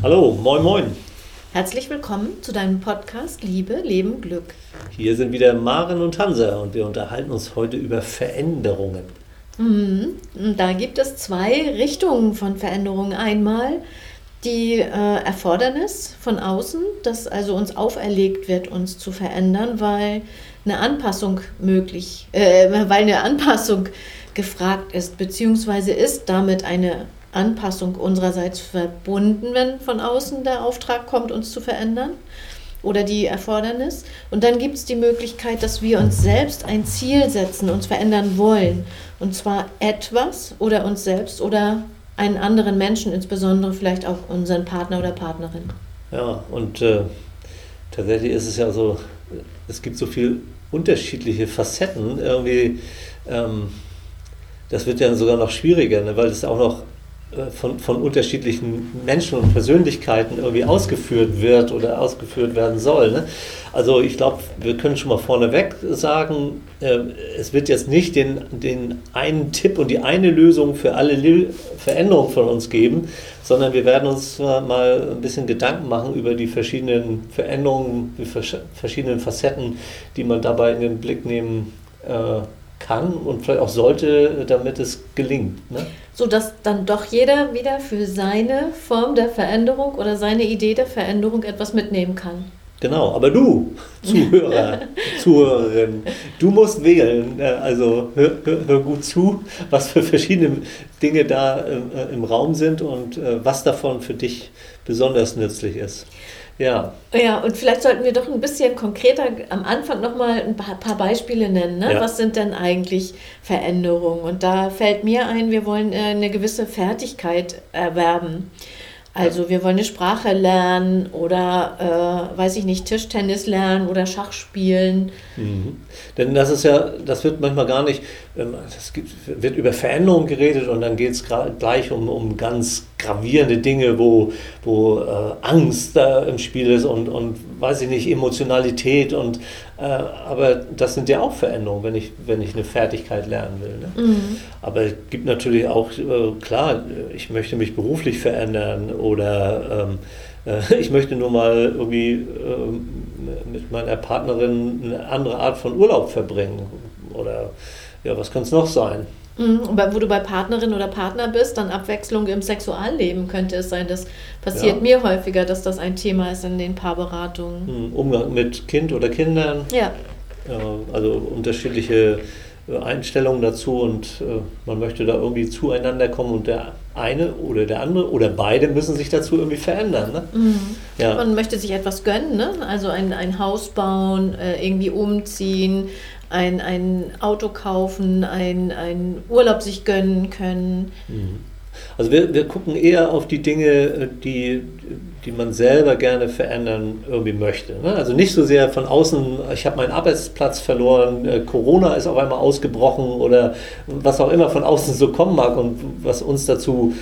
Hallo, moin moin. Herzlich willkommen zu deinem Podcast Liebe, Leben, Glück. Hier sind wieder Maren und Hansa und wir unterhalten uns heute über Veränderungen. Mhm. Da gibt es zwei Richtungen von Veränderungen. Einmal die äh, Erfordernis von außen, dass also uns auferlegt wird, uns zu verändern, weil eine Anpassung möglich, äh, weil eine Anpassung gefragt ist, beziehungsweise ist damit eine Anpassung unsererseits verbunden, wenn von außen der Auftrag kommt, uns zu verändern oder die Erfordernis. Und dann gibt es die Möglichkeit, dass wir uns selbst ein Ziel setzen, uns verändern wollen. Und zwar etwas oder uns selbst oder einen anderen Menschen, insbesondere vielleicht auch unseren Partner oder Partnerin. Ja, und äh, tatsächlich ist es ja so, es gibt so viele unterschiedliche Facetten. Irgendwie, ähm, das wird ja sogar noch schwieriger, ne, weil es auch noch von, von unterschiedlichen Menschen und Persönlichkeiten irgendwie ausgeführt wird oder ausgeführt werden soll. Ne? Also ich glaube, wir können schon mal vorneweg sagen, äh, es wird jetzt nicht den, den einen Tipp und die eine Lösung für alle Veränderungen von uns geben, sondern wir werden uns mal ein bisschen Gedanken machen über die verschiedenen Veränderungen, die verschiedenen Facetten, die man dabei in den Blick nehmen äh, kann und vielleicht auch sollte, damit es gelingt. Ne? So dass dann doch jeder wieder für seine Form der Veränderung oder seine Idee der Veränderung etwas mitnehmen kann. Genau, aber du, Zuhörer, Zuhörerin, du musst wählen. Äh, also hör, hör, hör, gut zu, was für verschiedene Dinge da äh, im Raum sind und äh, was davon für dich besonders nützlich ist. Ja. Ja, und vielleicht sollten wir doch ein bisschen konkreter am Anfang nochmal ein paar Beispiele nennen. Ne? Ja. Was sind denn eigentlich Veränderungen? Und da fällt mir ein, wir wollen äh, eine gewisse Fertigkeit erwerben. Also wir wollen eine Sprache lernen oder, äh, weiß ich nicht, Tischtennis lernen oder Schach spielen. Mhm. Denn das ist ja, das wird manchmal gar nicht, es gibt, wird über Veränderungen geredet und dann geht es gleich um, um ganz gravierende Dinge, wo, wo äh, Angst da im Spiel ist und, und, weiß ich nicht, Emotionalität und, aber das sind ja auch Veränderungen, wenn ich, wenn ich eine Fertigkeit lernen will. Ne? Mhm. Aber es gibt natürlich auch, äh, klar, ich möchte mich beruflich verändern oder ähm, äh, ich möchte nur mal irgendwie ähm, mit meiner Partnerin eine andere Art von Urlaub verbringen oder ja, was kann es noch sein? Mhm, wo du bei Partnerin oder Partner bist, dann Abwechslung im Sexualleben könnte es sein. Das passiert ja. mir häufiger, dass das ein Thema ist in den Paarberatungen. Mhm, Umgang mit Kind oder Kindern. Ja. Also unterschiedliche äh, Einstellungen dazu und äh, man möchte da irgendwie zueinander kommen und der eine oder der andere oder beide müssen sich dazu irgendwie verändern. Ne? Mhm. Ja. Man möchte sich etwas gönnen, ne? also ein, ein Haus bauen, äh, irgendwie umziehen, ein, ein Auto kaufen, ein, ein Urlaub sich gönnen können. Mhm. Also wir, wir gucken eher auf die Dinge, die, die man selber gerne verändern irgendwie möchte. Ne? Also nicht so sehr von außen, ich habe meinen Arbeitsplatz verloren, äh, Corona ist auf einmal ausgebrochen oder was auch immer von außen so kommen mag und was uns dazu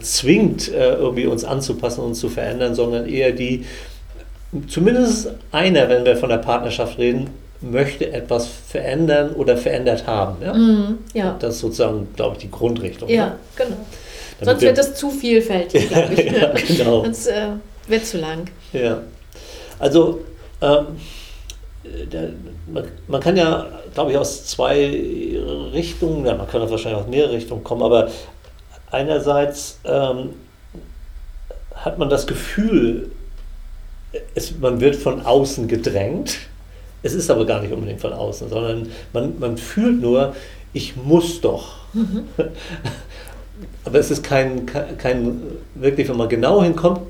zwingt, äh, irgendwie uns anzupassen und zu verändern, sondern eher die, zumindest einer, wenn wir von der Partnerschaft reden, möchte etwas verändern oder verändert haben. Ja? Mm, ja. Das ist sozusagen, glaube ich, die Grundrichtung. Ja, ne? genau. Damit Sonst wird das zu vielfältig, glaube ich. ja, genau. Sonst äh, wird zu lang. Ja. Also, ähm, der, man, man, kann ja, glaube ich, aus zwei Richtungen, ja, man kann wahrscheinlich aus mehrere Richtungen kommen, aber einerseits ähm, hat man das Gefühl, es, man wird von außen gedrängt es ist aber gar nicht unbedingt von außen, sondern man, man fühlt nur, ich muss doch. Mhm. aber es ist kein, kein, wirklich, wenn man genau hinkommt,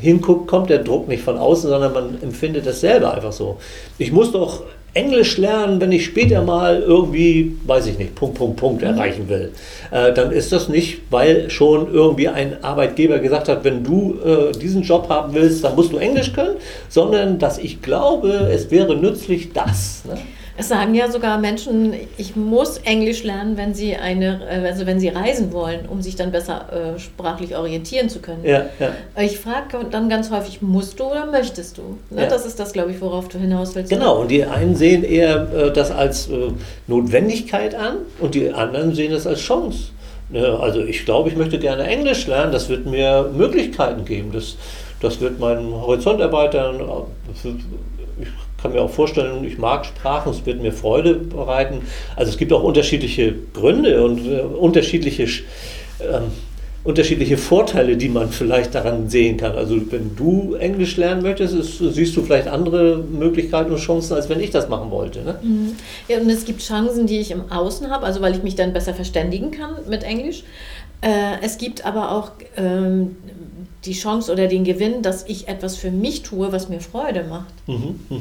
hinguckt, kommt der Druck nicht von außen, sondern man empfindet es selber einfach so. Ich muss doch Englisch lernen, wenn ich später mal irgendwie, weiß ich nicht, Punkt, Punkt, Punkt mhm. erreichen will, äh, dann ist das nicht, weil schon irgendwie ein Arbeitgeber gesagt hat, wenn du äh, diesen Job haben willst, dann musst du Englisch können, sondern dass ich glaube, es wäre nützlich das. Ne? Es sagen ja sogar Menschen, ich muss Englisch lernen, wenn sie eine, äh, also wenn sie reisen wollen, um sich dann besser äh, sprachlich orientieren zu können. Ja, ja. Ich frage dann ganz häufig, musst du oder möchtest du? Ne? Ja. Das ist das, glaube ich, worauf du hinaus willst. Genau, und die einen sehen eher äh, das als äh, Notwendigkeit an und die anderen sehen das als Chance. Ne, also ich glaube, ich möchte gerne Englisch lernen. Das wird mir Möglichkeiten geben. Das, das wird meinen Horizont erweitern. Ich kann mir auch vorstellen, ich mag Sprachen, es wird mir Freude bereiten. Also es gibt auch unterschiedliche Gründe und äh, unterschiedliche, äh, unterschiedliche Vorteile, die man vielleicht daran sehen kann. Also wenn du Englisch lernen möchtest, ist, siehst du vielleicht andere Möglichkeiten und Chancen, als wenn ich das machen wollte. Ne? Mhm. Ja, und es gibt Chancen, die ich im Außen habe, also weil ich mich dann besser verständigen kann mit Englisch. Äh, es gibt aber auch ähm, die Chance oder den Gewinn, dass ich etwas für mich tue, was mir Freude macht. Mhm, mh.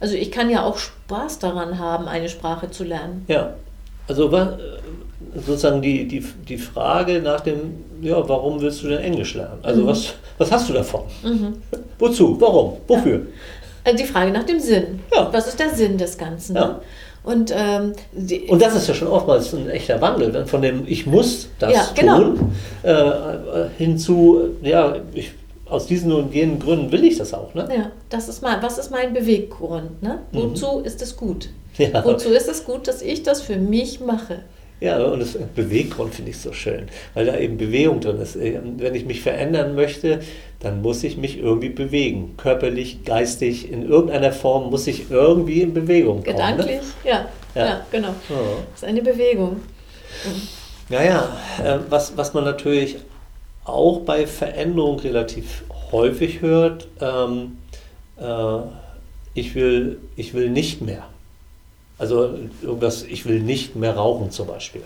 Also ich kann ja auch Spaß daran haben, eine Sprache zu lernen. Ja, also sozusagen die, die, die Frage nach dem, ja, warum willst du denn Englisch lernen? Also mhm. was, was hast du davon? Mhm. Wozu? Warum? Wofür? Ja. Also die Frage nach dem Sinn. Ja. Was ist der Sinn des Ganzen? Ja. Ne? Und, ähm, und das ist ja schon oftmals ein echter Wandel, von dem ich muss das ja, genau. tun, äh, hinzu, ja, ich aus diesen und jenen Gründen will ich das auch. Ne? Ja, das ist mal, was ist mein Beweggrund? Ne? Mhm. Wozu mhm. ist es gut? Ja. Wozu ist es gut, dass ich das für mich mache? Ja, und das Beweggrund finde ich so schön, weil da eben Bewegung drin ist. Äh, wenn ich mich verändern möchte, dann muss ich mich irgendwie bewegen. Körperlich, geistig, in irgendeiner Form muss ich irgendwie in Bewegung kommen. Ne? Gedanklich, ne? ja, ja, ja, genau. Oh. Das ist eine Bewegung. Mhm. Ja, ja, äh, was, was man natürlich auch bei Veränderung relativ häufig hört, ähm, äh, ich, will, ich will nicht mehr. Also irgendwas, ich will nicht mehr rauchen zum Beispiel.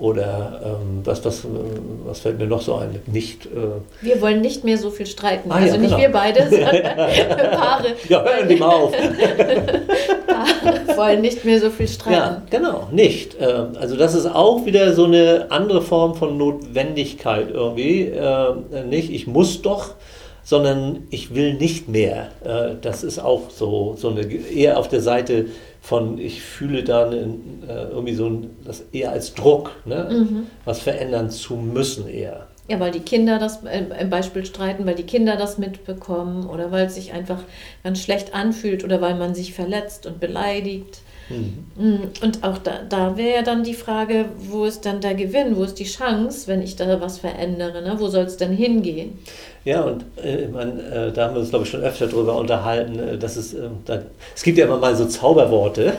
Oder ähm, was, was, was fällt mir noch so ein? Nicht, äh wir wollen nicht mehr so viel streiten. Ah, also ja, nicht genau. wir beide, sondern Paare. Ja, hören die mal auf. Paare wollen nicht mehr so viel streiten. Ja, genau, nicht. Ähm, also das ist auch wieder so eine andere Form von Notwendigkeit irgendwie. Äh, nicht, ich muss doch, sondern ich will nicht mehr. Äh, das ist auch so, so eine, eher auf der Seite von, ich fühle da äh, irgendwie so ein, das eher als Druck, ne? Mhm. was verändern zu müssen eher. Ja, weil die Kinder das äh, im Beispiel streiten, weil die Kinder das mitbekommen oder weil es sich einfach ganz schlecht anfühlt oder weil man sich verletzt und beleidigt. Mhm. Mm, und auch da, da wäre ja dann die Frage, wo ist dann der Gewinn, wo ist die Chance, wenn ich da was verändere, ne? wo soll es denn hingehen? Ja, und äh, man, äh, da haben wir uns, glaube ich, schon öfter darüber unterhalten, äh, dass es, äh, da, es gibt ja immer mal so Zauberworte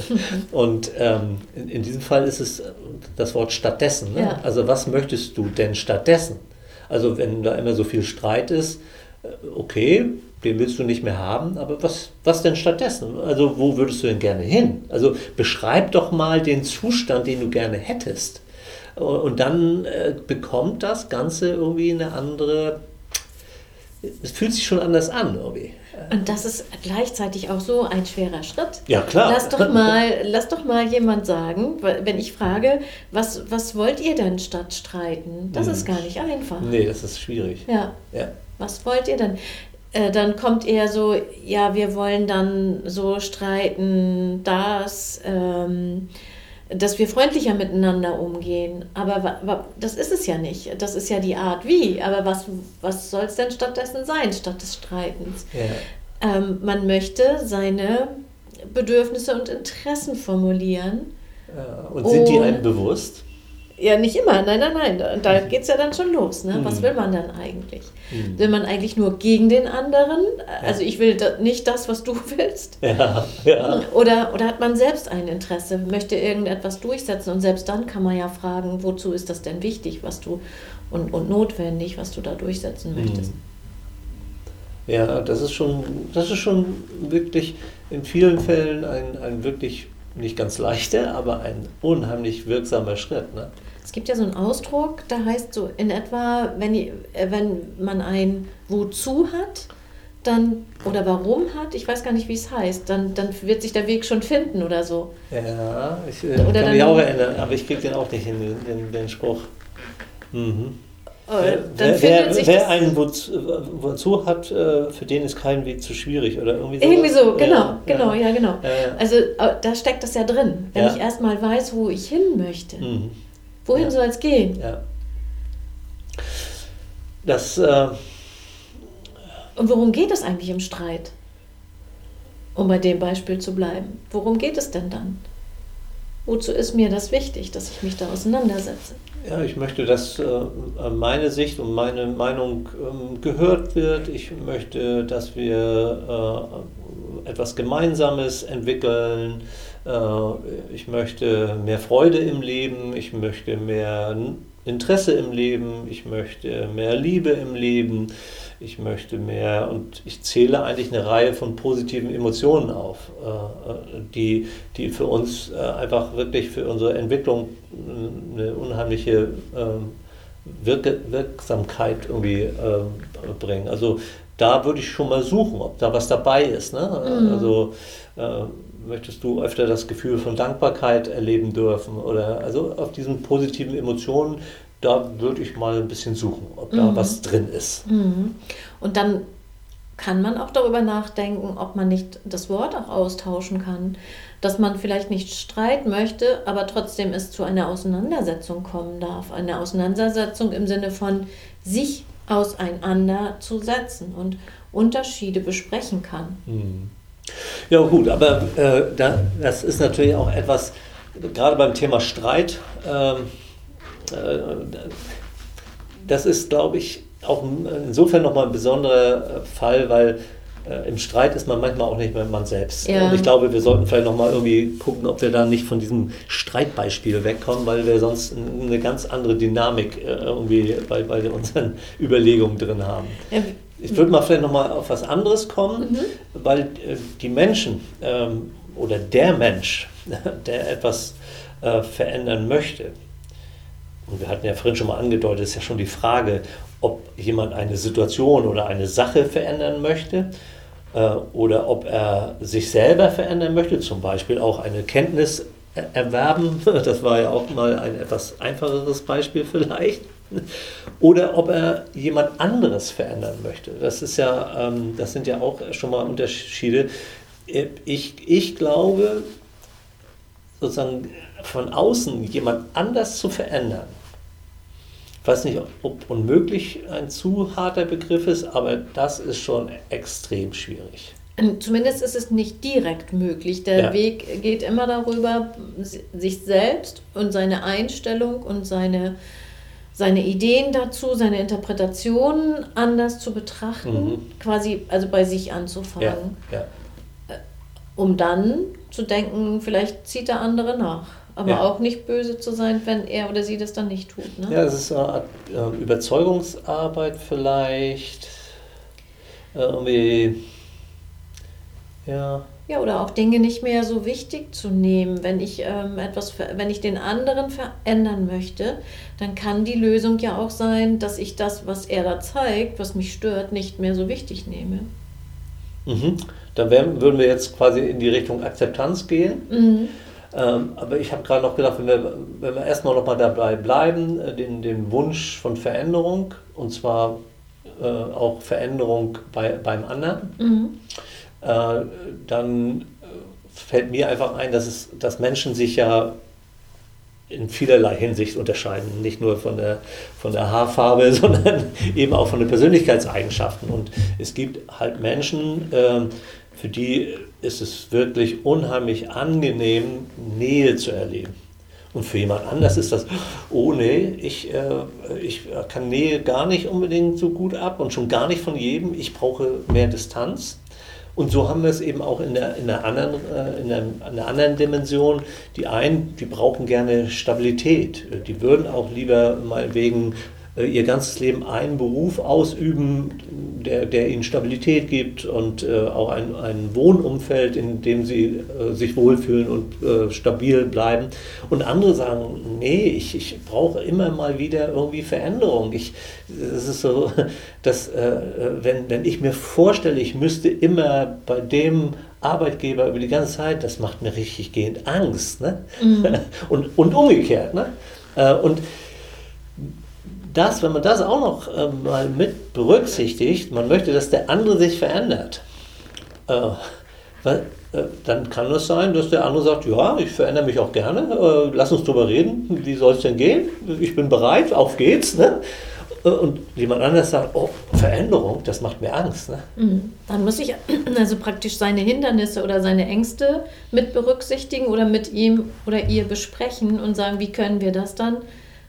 und ähm, in, in, diesem Fall ist es das Wort stattdessen. Ne? Ja. Also was möchtest du denn stattdessen? Also wenn da immer so viel Streit ist, äh, okay, den willst du nicht mehr haben, aber was, was denn stattdessen? Also wo würdest du denn gerne hin? Also beschreib doch mal den Zustand, den du gerne hättest. Und dann äh, bekommt das Ganze irgendwie eine andere, es fühlt sich schon anders an irgendwie. Und das ist gleichzeitig auch so ein schwerer Schritt. Ja, klar. Lass doch mal, lass doch mal jemand sagen, wenn ich frage, was, was wollt ihr denn statt streiten? Das hm. ist gar nicht einfach. Nee, das ist schwierig. Ja. ja. Was wollt ihr denn? Äh, dann kommt eher so, ja, wir wollen dann so streiten, dass, ähm, dass wir freundlicher miteinander umgehen. Aber das ist es ja nicht. Das ist ja die Art wie. Aber was, was soll es denn stattdessen sein, statt des Streitens? Ja. Ähm, man möchte seine Bedürfnisse und Interessen formulieren. Ja, und sind die einem bewusst? Ja, nicht immer. Nein, nein, nein. Da, da geht es ja dann schon los. Ne? Was mhm. will man dann eigentlich? Mhm. Will man eigentlich nur gegen den anderen? Also ich will da, nicht das, was du willst. Ja, ja. Oder, oder hat man selbst ein Interesse, möchte irgendetwas durchsetzen und selbst dann kann man ja fragen, wozu ist das denn wichtig, was du und, und notwendig, was du da durchsetzen mhm. möchtest. Ja, das ist schon, das ist schon wirklich in vielen Fällen ein, ein wirklich nicht ganz leichter, aber ein unheimlich wirksamer Schritt. Ne? Es gibt ja so einen Ausdruck, da heißt so in etwa, wenn, äh, wenn man ein Wozu hat, dann oder warum hat, ich weiß gar nicht, wie es heißt, dann, dann wird sich der Weg schon finden oder so. Ja, ich äh, oder kann mich auch erinnern, aber ich kriege den auch nicht hin, den, den Spruch. Mhm. Äh, wer, wer, wer einen wozu, wozu, hat, äh, für den ist kein Weg zu schwierig oder irgendwie so. Irgendwie so, genau, ja, genau, ja, genau. Ja, ja. Also da steckt das ja drin. Wenn ich erstmal weiß, wo ich hin möchte, mhm. Wohin soll es gehen? Ja. Das. Äh, Und worum geht es eigentlich im Streit? Um bei dem Beispiel zu bleiben. Worum geht es denn dann? Wozu ist mir das wichtig, dass ich mich da auseinandersetze? Ja, ich möchte, dass äh, meine Sicht und meine Meinung ähm, gehört wird. Ich möchte, dass wir äh, etwas Gemeinsames entwickeln. Äh, ich möchte mehr Freude im Leben. Ich möchte mehr Interesse im Leben. Ich möchte mehr Liebe im Leben ich möchte mehr und ich zähle eigentlich eine Reihe von positiven Emotionen auf, äh, die, die für uns äh, einfach wirklich für unsere Entwicklung eine unheimliche ähm, Wirke, Wirksamkeit irgendwie bringen. Also da würde ich schon mal suchen, ob da was dabei ist. Ne? Mhm. Also möchtest du öfter das Gefühl von Dankbarkeit erleben dürfen oder also auf diesen positiven Emotionen da würde ich mal ein bisschen suchen, ob da mhm. was drin ist. Mhm. Und dann kann man auch darüber nachdenken, ob man nicht das Wort auch austauschen kann. Dass man vielleicht nicht streiten möchte, aber trotzdem es zu einer Auseinandersetzung kommen darf. Eine Auseinandersetzung im Sinne von sich auseinanderzusetzen und Unterschiede besprechen kann. Mhm. Ja gut, aber äh, da, das ist natürlich auch etwas, gerade beim Thema Streit, äh, äh, das ist, glaube ich, auch insofern nochmal ein besonderer äh, Fall, weil äh, im Streit ist man manchmal auch nicht mehr man selbst. Ja. Und ich glaube, wir sollten vielleicht nochmal irgendwie gucken, ob wir da nicht von diesem Streitbeispiel wegkommen, weil wir sonst eine ganz andere Dynamik irgendwie bei, bei unseren Überlegungen drin haben. Ich würde mal vielleicht nochmal auf was anderes kommen, mhm. weil die Menschen ähm, oder der Mensch, der etwas äh, verändern möchte, und wir hatten ja vorhin schon mal angedeutet, ist ja schon die Frage, ob jemand eine Situation oder eine Sache verändern möchte äh, oder ob er sich selber verändern möchte, zum Beispiel auch eine Kenntnis erwerben. Das war ja auch mal ein etwas einfacheres Beispiel vielleicht. Oder ob er jemand anderes verändern möchte. Das ist ja, ähm, das sind ja auch schon mal Unterschiede. Ich, ich glaube, sozusagen von außen jemand anders zu verändern, ich weiß nicht, ob unmöglich ein zu harter Begriff ist, aber das ist schon extrem schwierig. Zumindest ist es nicht direkt möglich. Der ja. Weg geht immer darüber, sich selbst und seine Einstellung und seine, seine Ideen dazu, seine Interpretationen anders zu betrachten, mhm. quasi also bei sich anzufangen. Ja. Ja. Äh, um dann zu denken, vielleicht zieht der andere nach. Aber ja. auch nicht böse zu sein, wenn er oder sie das dann nicht tut. Ne? Ja, es ist eine Art äh, Überzeugungsarbeit vielleicht. Irgendwie. Ja. Ja, oder auch Dinge nicht mehr so wichtig zu nehmen. Wenn ich ähm, etwas, wenn ich den anderen verändern möchte, dann kann die Lösung ja auch sein, dass ich das, was er da zeigt, was mich stört, nicht mehr so wichtig nehme. Mhm. Dann wären, würden wir jetzt quasi in die Richtung Akzeptanz gehen. Mhm. Ähm, aber ich habe gerade noch gedacht, wenn wir, wenn wir erstmal noch mal dabei bleiben, äh, den, den Wunsch von Veränderung, und zwar äh, auch Veränderung bei, beim anderen, mhm. Äh, dann äh, fällt mir einfach ein, dass, es, dass Menschen sich ja in vielerlei Hinsicht unterscheiden. Nicht nur von der, von der Haarfarbe, sondern eben auch von den Persönlichkeitseigenschaften. Und es gibt halt Menschen, äh, für die ist es wirklich unheimlich angenehm, Nähe zu erleben. Und für jemand anders ist das, oh nee, ich, äh, ich kann Nähe gar nicht unbedingt so gut ab und schon gar nicht von jedem. Ich brauche mehr Distanz. Und so haben wir es eben auch in der, in der, anderen, äh, in der, in der anderen Dimension. Die einen, die brauchen gerne Stabilität. Die würden auch lieber mal wegen ihr ganzes Leben einen Beruf ausüben, der, der ihnen Stabilität gibt und äh, auch ein, ein Wohnumfeld, in dem sie äh, sich wohlfühlen und äh, stabil bleiben. Und andere sagen, nee, ich, ich brauche immer mal wieder irgendwie Veränderung. Ich, es ist so, dass äh, wenn, wenn ich mir vorstelle, ich müsste immer bei dem Arbeitgeber über die ganze Zeit, das macht mir richtig gehend Angst. Ne? Mhm. Und, und umgekehrt. Ne? Äh, und das, wenn man das auch noch äh, mal mit berücksichtigt, man möchte, dass der andere sich verändert, äh, weil, äh, dann kann es sein, dass der andere sagt, ja, ich verändere mich auch gerne, äh, lass uns drüber reden, wie soll es denn gehen? Ich bin bereit, auf geht's. Ne? Äh, und jemand anderes sagt, oh, Veränderung, das macht mir Angst. Ne? Mhm. Dann muss ich also praktisch seine Hindernisse oder seine Ängste mit berücksichtigen oder mit ihm oder ihr besprechen und sagen, wie können wir das dann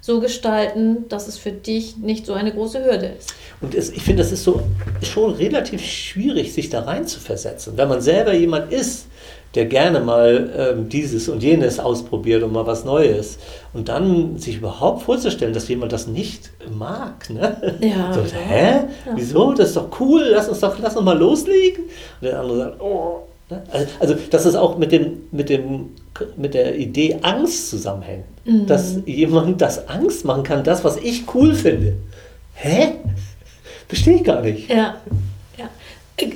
so gestalten, dass es für dich nicht so eine große Hürde ist. Und es, ich finde, das ist so schon relativ schwierig, sich da rein zu versetzen. Wenn man selber jemand ist, der gerne mal ähm, dieses und jenes ausprobiert und mal was Neues. Und dann sich überhaupt vorzustellen, dass jemand das nicht mag. Ne? Ja. So, hä? Ja. Wieso? Das ist doch cool, lass uns doch lass uns mal loslegen. Und der andere sagt, oh. Ne? Also, also, dass es auch mit, dem, mit, dem, mit der Idee Angst zusammenhängt. Mhm. Dass jemand das Angst machen kann, das, was ich cool finde. Hä? Verstehe ich gar nicht. Ja. Äh,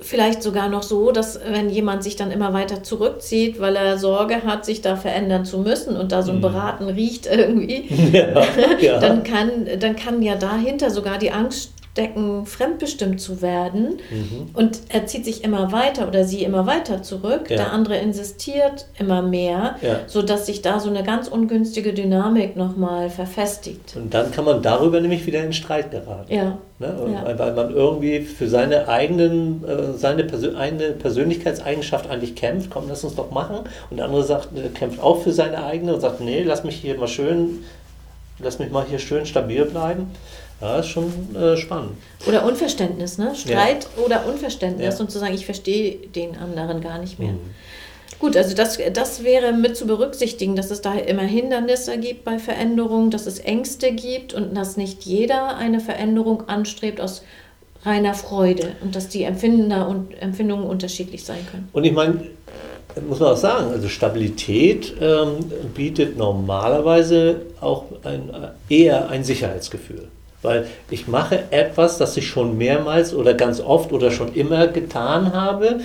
vielleicht sogar noch so, dass wenn jemand sich dann immer weiter zurückzieht, weil er Sorge hat, sich da verändern zu müssen und da so ein mhm. Beraten riecht irgendwie, ja, ja. Dann, kann, dann kann ja dahinter sogar die Angst Decken fremdbestimmt zu werden. Mhm. Und er zieht sich immer weiter oder sie immer weiter zurück. Ja. Der andere insistiert immer mehr, ja. sodass sich da so eine ganz ungünstige Dynamik nochmal verfestigt. Und dann kann man darüber nämlich wieder in Streit geraten. Ja. Ne? ja. Weil man irgendwie für seine eigenen, äh, seine Persön eine Persönlichkeitseigenschaft eigentlich kämpft. Komm, lass uns doch machen. Und der andere sagt, äh, kämpft auch für seine eigene und sagt, nee, lass mich hier mal schön, lass mich mal hier schön stabil bleiben. Ja, ist schon äh, spannend. Oder Unverständnis, ne? Streit ja. oder Unverständnis ja. und zu sagen, ich verstehe den anderen gar nicht mehr. Mhm. Gut, also das, das wäre mit zu berücksichtigen, dass es da immer Hindernisse gibt bei Veränderungen, dass es Ängste gibt und dass nicht jeder eine Veränderung anstrebt aus reiner Freude und dass die Empfinder und Empfindungen unterschiedlich sein können. Und ich meine, muss man auch sagen, also Stabilität ähm, bietet normalerweise auch ein, äh, eher ein Sicherheitsgefühl. Weil ich mache etwas, das ich schon mehrmals oder ganz oft oder schon immer getan habe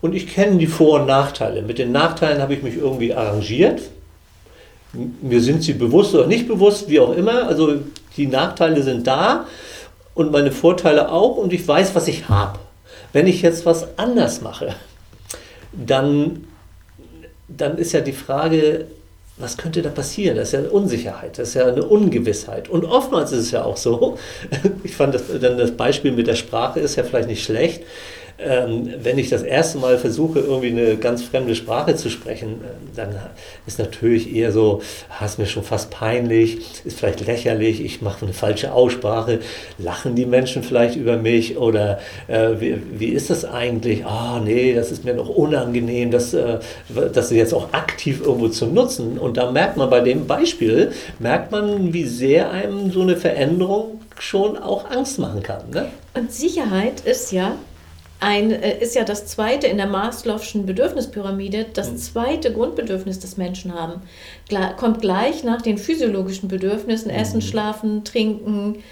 und ich kenne die Vor- und Nachteile. Mit den Nachteilen habe ich mich irgendwie arrangiert. Mir sind sie bewusst oder nicht bewusst, wie auch immer. Also die Nachteile sind da und meine Vorteile auch und ich weiß, was ich habe. Wenn ich jetzt was anders mache, dann, dann ist ja die Frage, was könnte da passieren? Das ist ja eine Unsicherheit, das ist ja eine Ungewissheit. Und oftmals ist es ja auch so, ich fand das, dann das Beispiel mit der Sprache ist ja vielleicht nicht schlecht, ähm, wenn ich das erste Mal versuche, irgendwie eine ganz fremde Sprache zu sprechen, äh, dann ist natürlich eher so, ah, ist mir schon fast peinlich, ist vielleicht lächerlich, ich mache eine falsche Aussprache, lachen die Menschen vielleicht über mich oder äh, wie, wie ist das eigentlich? Ah, oh, nee, das ist mir noch unangenehm, das, äh, das jetzt auch aktiv irgendwo zu nutzen. Und da merkt man bei dem Beispiel, merkt man, wie sehr einem so eine Veränderung schon auch Angst machen kann. Ne? Und Sicherheit ist ja ein, äh, ist ja das zweite in der Maslow'schen Bedürfnispyramide, das mhm. zweite Grundbedürfnis, das Menschen haben. Kommt gleich nach den physiologischen Bedürfnissen, mhm. Essen, Schlafen, Trinken,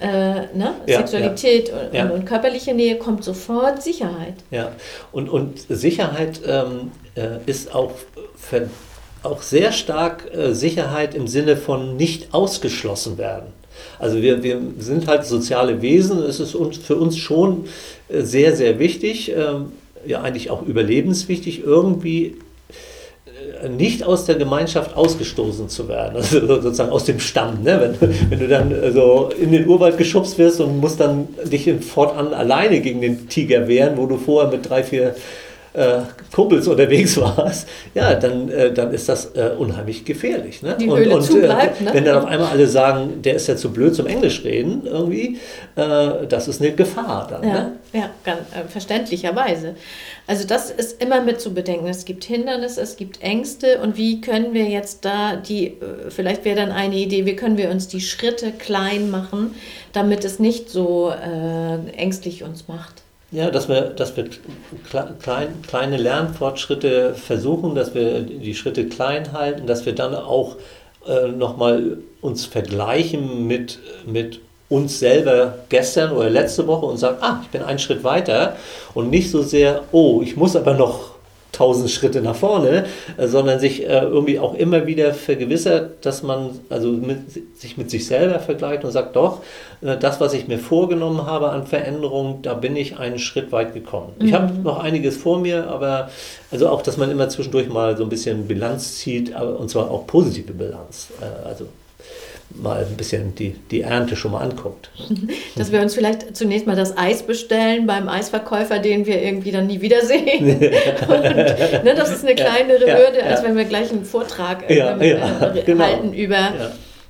äh, ne? Ja, Sexualität ja. Und, ja. und, körperliche Nähe, kommt sofort Sicherheit. Ja, und, und Sicherheit ähm, äh, ist auch, auch sehr stark äh, Sicherheit im Sinne von nicht ausgeschlossen werden. Also wir, wir sind halt soziale Wesen. Es ist uns, für uns schon äh, sehr, sehr wichtig, ähm, ja eigentlich auch überlebenswichtig, irgendwie äh, nicht aus der Gemeinschaft ausgestoßen zu werden, also sozusagen aus dem Stamm. Ne? Wenn, wenn du dann so in den Urwald geschubst wirst und musst dann dich fortan alleine gegen den Tiger wehren, wo du vorher mit drei, vier äh, Kumpels unterwegs warst, ja, dann, äh, dann ist das äh, unheimlich gefährlich. Ne? Die und, Höhle und äh, bleibt, ne? wenn dann auf einmal alle sagen, der ist ja zu blöd zum Englisch reden, irgendwie, äh, das ist eine Gefahr dann. Ja, ne? ja ganz, äh, verständlicherweise. Also das ist immer mit zu bedenken. Es gibt Hindernisse, es gibt Ängste und wie können wir jetzt da die, vielleicht wäre dann eine Idee, wie können wir uns die Schritte klein machen, damit es nicht so ängstlich uns macht. Ja, dass wir, dass wir klein, kleine Lernfortschritte versuchen, dass wir die Schritte klein halten, dass wir dann auch äh, nochmal uns vergleichen mit, mit uns selber gestern oder letzte Woche und sagen, ah, ich bin einen Schritt weiter und nicht so sehr, oh, ich muss aber noch tausend Schritte nach vorne, äh, sondern sich äh, irgendwie auch immer wieder vergewissert, dass man also mit, sich mit sich selber vergleicht und sagt, doch, äh, das, was ich mir vorgenommen habe an Veränderung, da bin ich einen Schritt weit gekommen. Mhm. Ich habe noch einiges vor mir, aber also auch, dass man immer zwischendurch mal so ein bisschen Bilanz zieht, und zwar auch positive Bilanz. Also mal ein bisschen die, die Ernte schon mal anguckt. Dass wir uns vielleicht zunächst mal das Eis bestellen beim Eisverkäufer, den wir irgendwie dann nie wiedersehen. Und, ne, das ist eine kleinere ja, Hürde, als wenn wir gleich einen Vortrag ja, äh, genau. halten über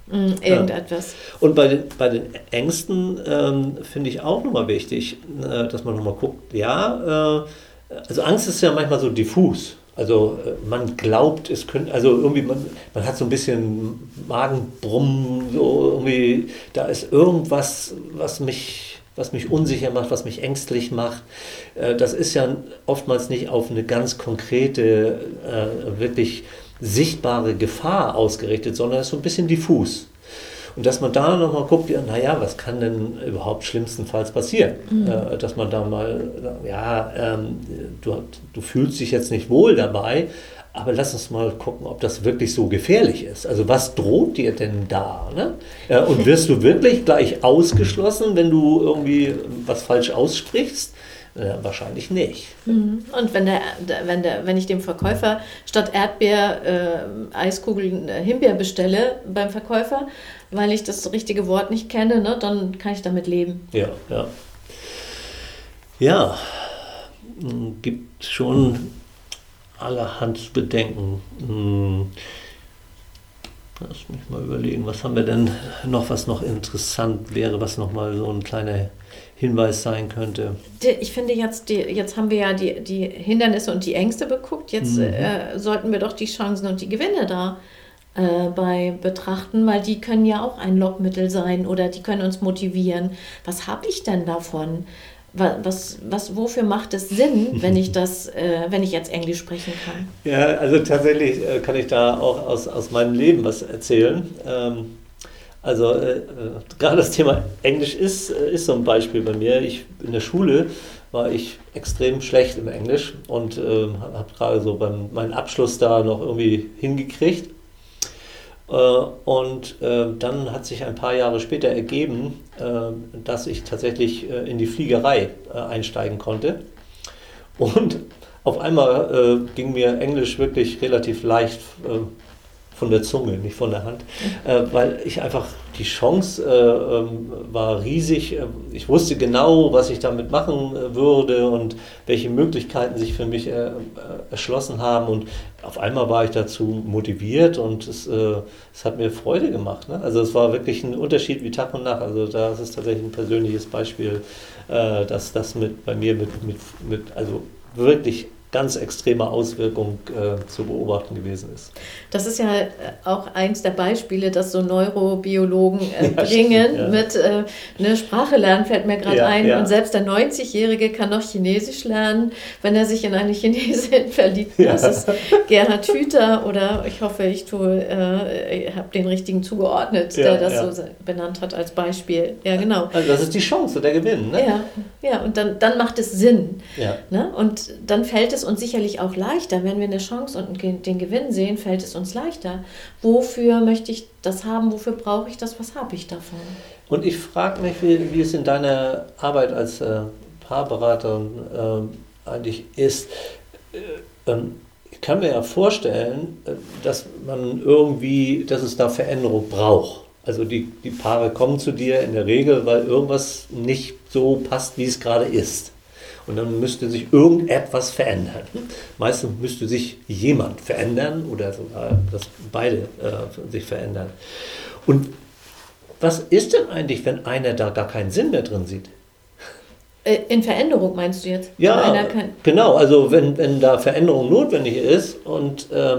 mm, irgendetwas. Und bei den, bei den Ängsten ähm, finde ich auch nochmal wichtig, äh, dass man nochmal guckt, ja, äh, also Angst ist ja manchmal so diffus. Also äh, man glaubt, es könnte, also irgendwie, man, man hat so ein bisschen Magenbrummen, so irgendwie, da ist irgendwas, was mich, was mich unsicher macht, was mich ängstlich macht. Äh, das ist ja oftmals nicht auf eine ganz konkrete, äh, wirklich sichtbare Gefahr ausgerichtet, sondern ist so ein bisschen diffus. Und dass man da nochmal guckt, ja, naja, was kann denn überhaupt schlimmstenfalls passieren? Mhm. Äh, dass man da mal, ja, ähm, du, du fühlst dich jetzt nicht wohl dabei, aber lass uns mal gucken, ob das wirklich so gefährlich ist. Also was droht dir denn da? Ne? Äh, und wirst du wirklich gleich ausgeschlossen, wenn du irgendwie was falsch aussprichst? Äh, wahrscheinlich nicht. Mhm. Und wenn, der, wenn, der, wenn ich dem Verkäufer statt Erdbeer äh, Eiskugeln äh, Himbeer bestelle beim Verkäufer, weil ich das richtige Wort nicht kenne, ne, dann kann ich damit leben. Ja, ja. Ja, hm, gibt schon allerhand Bedenken. Hm. Lass mich mal überlegen, was haben wir denn noch, was noch interessant wäre, was noch mal so ein kleiner Hinweis sein könnte. Ich finde jetzt, die, jetzt haben wir ja die, die Hindernisse und die Ängste beguckt. Jetzt mhm. äh, sollten wir doch die Chancen und die Gewinne da äh, bei betrachten, weil die können ja auch ein Lockmittel sein oder die können uns motivieren. Was habe ich denn davon? Was, was, wofür macht es Sinn, wenn ich das, äh, wenn ich jetzt Englisch sprechen kann? Ja, also tatsächlich äh, kann ich da auch aus, aus meinem Leben was erzählen. Ähm, also äh, äh, gerade das Thema Englisch ist, äh, ist so ein Beispiel bei mir. Ich, in der Schule war ich extrem schlecht im Englisch und äh, habe gerade so beim meinen Abschluss da noch irgendwie hingekriegt. Äh, und äh, dann hat sich ein paar Jahre später ergeben, dass ich tatsächlich in die Fliegerei einsteigen konnte. Und auf einmal ging mir Englisch wirklich relativ leicht von der Zunge, nicht von der Hand, äh, weil ich einfach die Chance äh, ähm, war riesig. Äh, ich wusste genau, was ich damit machen äh, würde und welche Möglichkeiten sich für mich äh, äh, erschlossen haben. Und auf einmal war ich dazu motiviert und es, es hat mir Freude gemacht. Ne? Also es war wirklich ein Unterschied wie Tag und Nacht. Also das ist tatsächlich ein persönliches Beispiel, dass das mit bei mir mit, mit, mit also wirklich ganz extreme Auswirkung äh, zu beobachten gewesen ist. Das ist ja äh, auch eins der Beispiele, dass so Neurobiologen äh, ja, bringen stimmt, ja. mit äh, eine Sprache lernen, fällt mir gerade ja, ein. Und selbst der 90-Jährige kann noch Chinesisch lernen, wenn er sich in eine Chinesin verliebt. Das ist Gerhard Hüther oder ich hoffe, ich tue, äh, habe den richtigen zugeordnet, der das so benannt hat als Beispiel. Ja, genau. Also das ist die Chance, der Gewinn. Ne? Ja, ja, und dann, dann macht es Sinn. Ja. Ne? Und dann fällt es es uns sicherlich auch leichter, wenn wir eine Chance und den Gewinn sehen, fällt es uns leichter. Wofür möchte ich das haben? Wofür brauche ich das? Was habe ich davon? Und ich frage mich, wie, wie, es in deiner Arbeit als äh, Paarberater äh, eigentlich ist. Äh, ähm, ich kann mir ja vorstellen, äh, dass man irgendwie, dass es da Veränderung braucht. Also die, die Paare kommen zu dir in der Regel, weil irgendwas nicht so passt, wie es gerade ist. Und dann müsste sich irgendetwas verändern. Meistens müsste sich jemand verändern oder sogar, dass beide äh, sich verändern. Und was ist denn eigentlich, wenn einer da gar keinen Sinn mehr drin sieht? Äh, in Veränderung meinst du jetzt? Ja, genau. Also wenn, wenn da Veränderung notwendig ist und äh,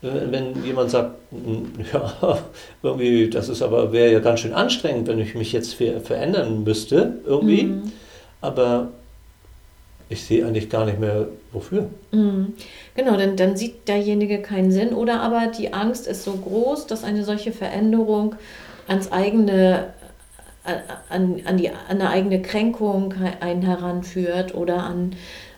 wenn jemand sagt, hm, ja, irgendwie, das ist aber, wäre ja ganz schön anstrengend, wenn ich mich jetzt verändern müsste, irgendwie. Mhm. Aber ich sehe eigentlich gar nicht mehr, wofür. Mhm. Genau, denn dann sieht derjenige keinen Sinn. Oder aber die Angst ist so groß, dass eine solche Veränderung ans eigene, äh, an, an, die, an eine eigene Kränkung einen heranführt oder an,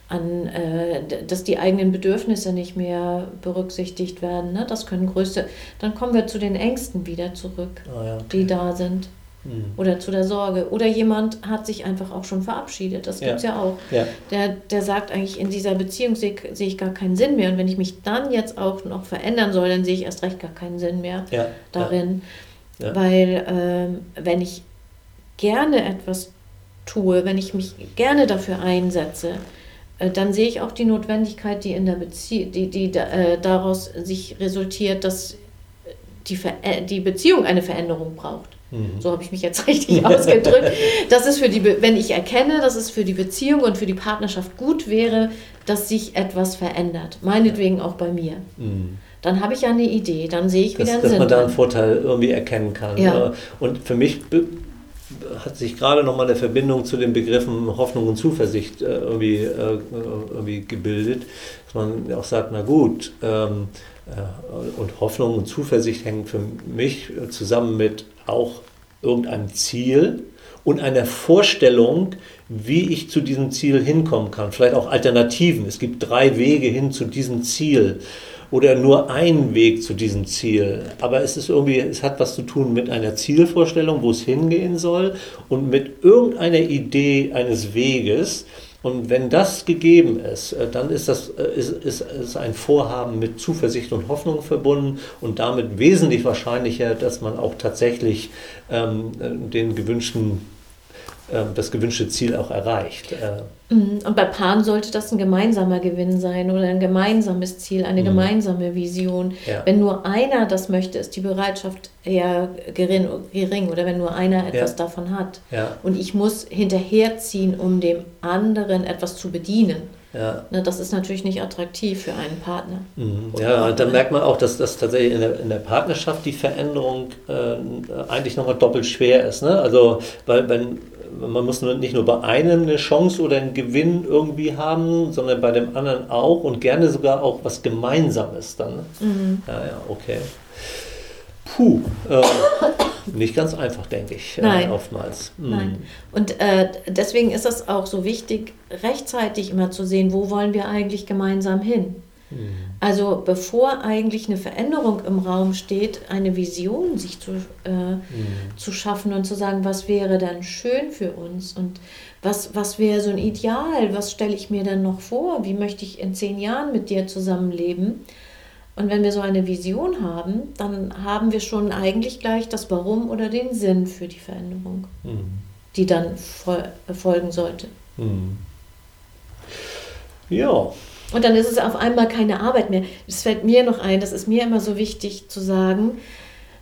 an äh, dass die eigenen Bedürfnisse nicht mehr berücksichtigt werden. Ne? Das können größte. Dann kommen wir zu den Ängsten wieder zurück, ah, ja, okay. die da sind. Mhm. Oder zu der Sorge. Oder jemand hat sich einfach auch schon verabschiedet. Das gibt es ja. ja. auch. Ja. Der, der sagt eigentlich, in dieser Beziehung sehe seh ich gar keinen Sinn mehr. Und wenn ich mich dann jetzt auch noch verändern soll, dann sehe ich erst recht gar keinen Sinn mehr ja. darin. Weil ähm, wenn ich gerne etwas tue, wenn ich mich gerne dafür einsetze, äh, dann sehe ich auch die Notwendigkeit, die in der Beziehung, die, die äh, daraus sich resultiert, dass die, Ver äh, die Beziehung eine Veränderung braucht. Mhm. So habe ich mich jetzt richtig ausgedrückt. Das ist für die, Be wenn ich erkenne, dass es für die Beziehung und für die Partnerschaft gut wäre, dass sich etwas verändert. Meinetwegen auch bei mir. Mhm. Dann habe ich ja eine Idee, dann sehe ich das, wieder einen dass Sinn. Dass man da einen Vorteil irgendwie erkennen kann. Ja. Und für mich hat sich gerade nochmal eine Verbindung zu den Begriffen Hoffnung und Zuversicht äh, irgendwie, äh, irgendwie gebildet, dass man auch sagt, na gut, ähm, äh, und Hoffnung und Zuversicht hängen für mich zusammen mit auch irgendeinem Ziel und einer Vorstellung, wie ich zu diesem Ziel hinkommen kann. Vielleicht auch Alternativen. Es gibt drei Wege hin zu diesem Ziel oder nur ein Weg zu diesem Ziel. Aber es ist irgendwie, es hat was zu tun mit einer Zielvorstellung, wo es hingehen soll und mit irgendeiner Idee eines Weges. Und wenn das gegeben ist, äh, dann ist das äh, ist, ist, ist ein Vorhaben mit Zuversicht und Hoffnung verbunden und damit wesentlich wahrscheinlicher, dass man auch tatsächlich ähm, den gewünschten das gewünschte Ziel auch erreicht. Äh, mhm. Und bei Paaren sollte das ein gemeinsamer Gewinn sein oder ein gemeinsames Ziel, eine mhm. gemeinsame Vision. Ja. Wenn nur einer das möchte, ist die Bereitschaft eher gering, gering oder wenn nur einer etwas ja. davon hat. Ja. Und ich muss hinterherziehen, um dem anderen etwas zu bedienen. Ja. Ne, das ist natürlich nicht attraktiv für einen Partner. Mhm. Ja, und dann merkt man auch, dass das tatsächlich in der, in der Partnerschaft die Veränderung äh, eigentlich nochmal doppelt schwer ist. Ne? Also, weil wenn man muss nicht nur bei einem eine Chance oder einen Gewinn irgendwie haben, sondern bei dem anderen auch und gerne sogar auch was Gemeinsames dann. Mhm. Ja, ja, okay. Puh, äh, nicht ganz einfach, denke ich, äh, Nein. Äh, oftmals. Mhm. Nein. Und äh, deswegen ist es auch so wichtig, rechtzeitig immer zu sehen, wo wollen wir eigentlich gemeinsam hin. Mhm. Also bevor eigentlich eine Veränderung im Raum steht, eine Vision sich zu, äh, mhm. zu schaffen und zu sagen, was wäre dann schön für uns und was, was wäre so ein Ideal, was stelle ich mir dann noch vor, wie möchte ich in zehn Jahren mit dir zusammenleben. Und wenn wir so eine Vision haben, dann haben wir schon eigentlich gleich das Warum oder den Sinn für die Veränderung, mhm. die dann folgen sollte. Mhm. Ja, und dann ist es auf einmal keine Arbeit mehr. Das fällt mir noch ein, das ist mir immer so wichtig zu sagen.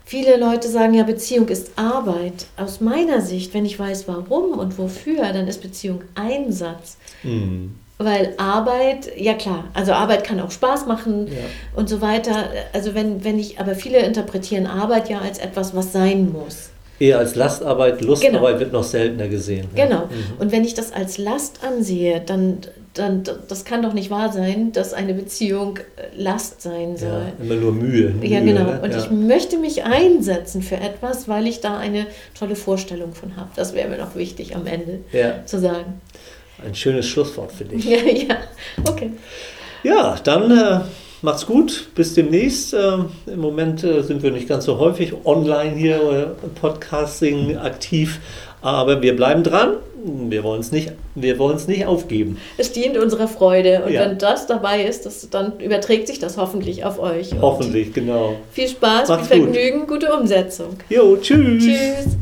Viele Leute sagen ja, Beziehung ist Arbeit. Aus meiner Sicht, wenn ich weiß, warum und wofür, dann ist Beziehung Einsatz. Mhm. Weil Arbeit, ja klar, also Arbeit kann auch Spaß machen ja. und so weiter. Also wenn, wenn ich, aber viele interpretieren Arbeit ja als etwas, was sein muss. Eher als Lastarbeit, Lustarbeit genau. wird noch seltener gesehen. Genau. Mhm. Und wenn ich das als Last ansehe, dann, dann das kann doch nicht wahr sein, dass eine Beziehung äh, Last sein soll. Ja, immer nur Mühe. Mühe ja, genau. Ne? Und ja. ich möchte mich einsetzen für etwas, weil ich da eine tolle Vorstellung von habe. Das wäre mir noch wichtig am Ende ja. zu sagen. Ein schönes Schlusswort für dich. ja, ja. Okay. Ja, dann. Äh, macht's gut, bis demnächst. Ähm, Im Moment äh, sind wir nicht ganz so häufig online hier, äh, Podcasting aktiv, aber wir bleiben dran. Wir wollen es nicht, nicht aufgeben. Es dient unserer Freude und ja. wenn das dabei ist, das, dann überträgt sich das hoffentlich auf euch. Hoffentlich, genau. Viel Spaß, Macht's viel Vergnügen, gut. gute Umsetzung. Jo, tschüss. Tschüss.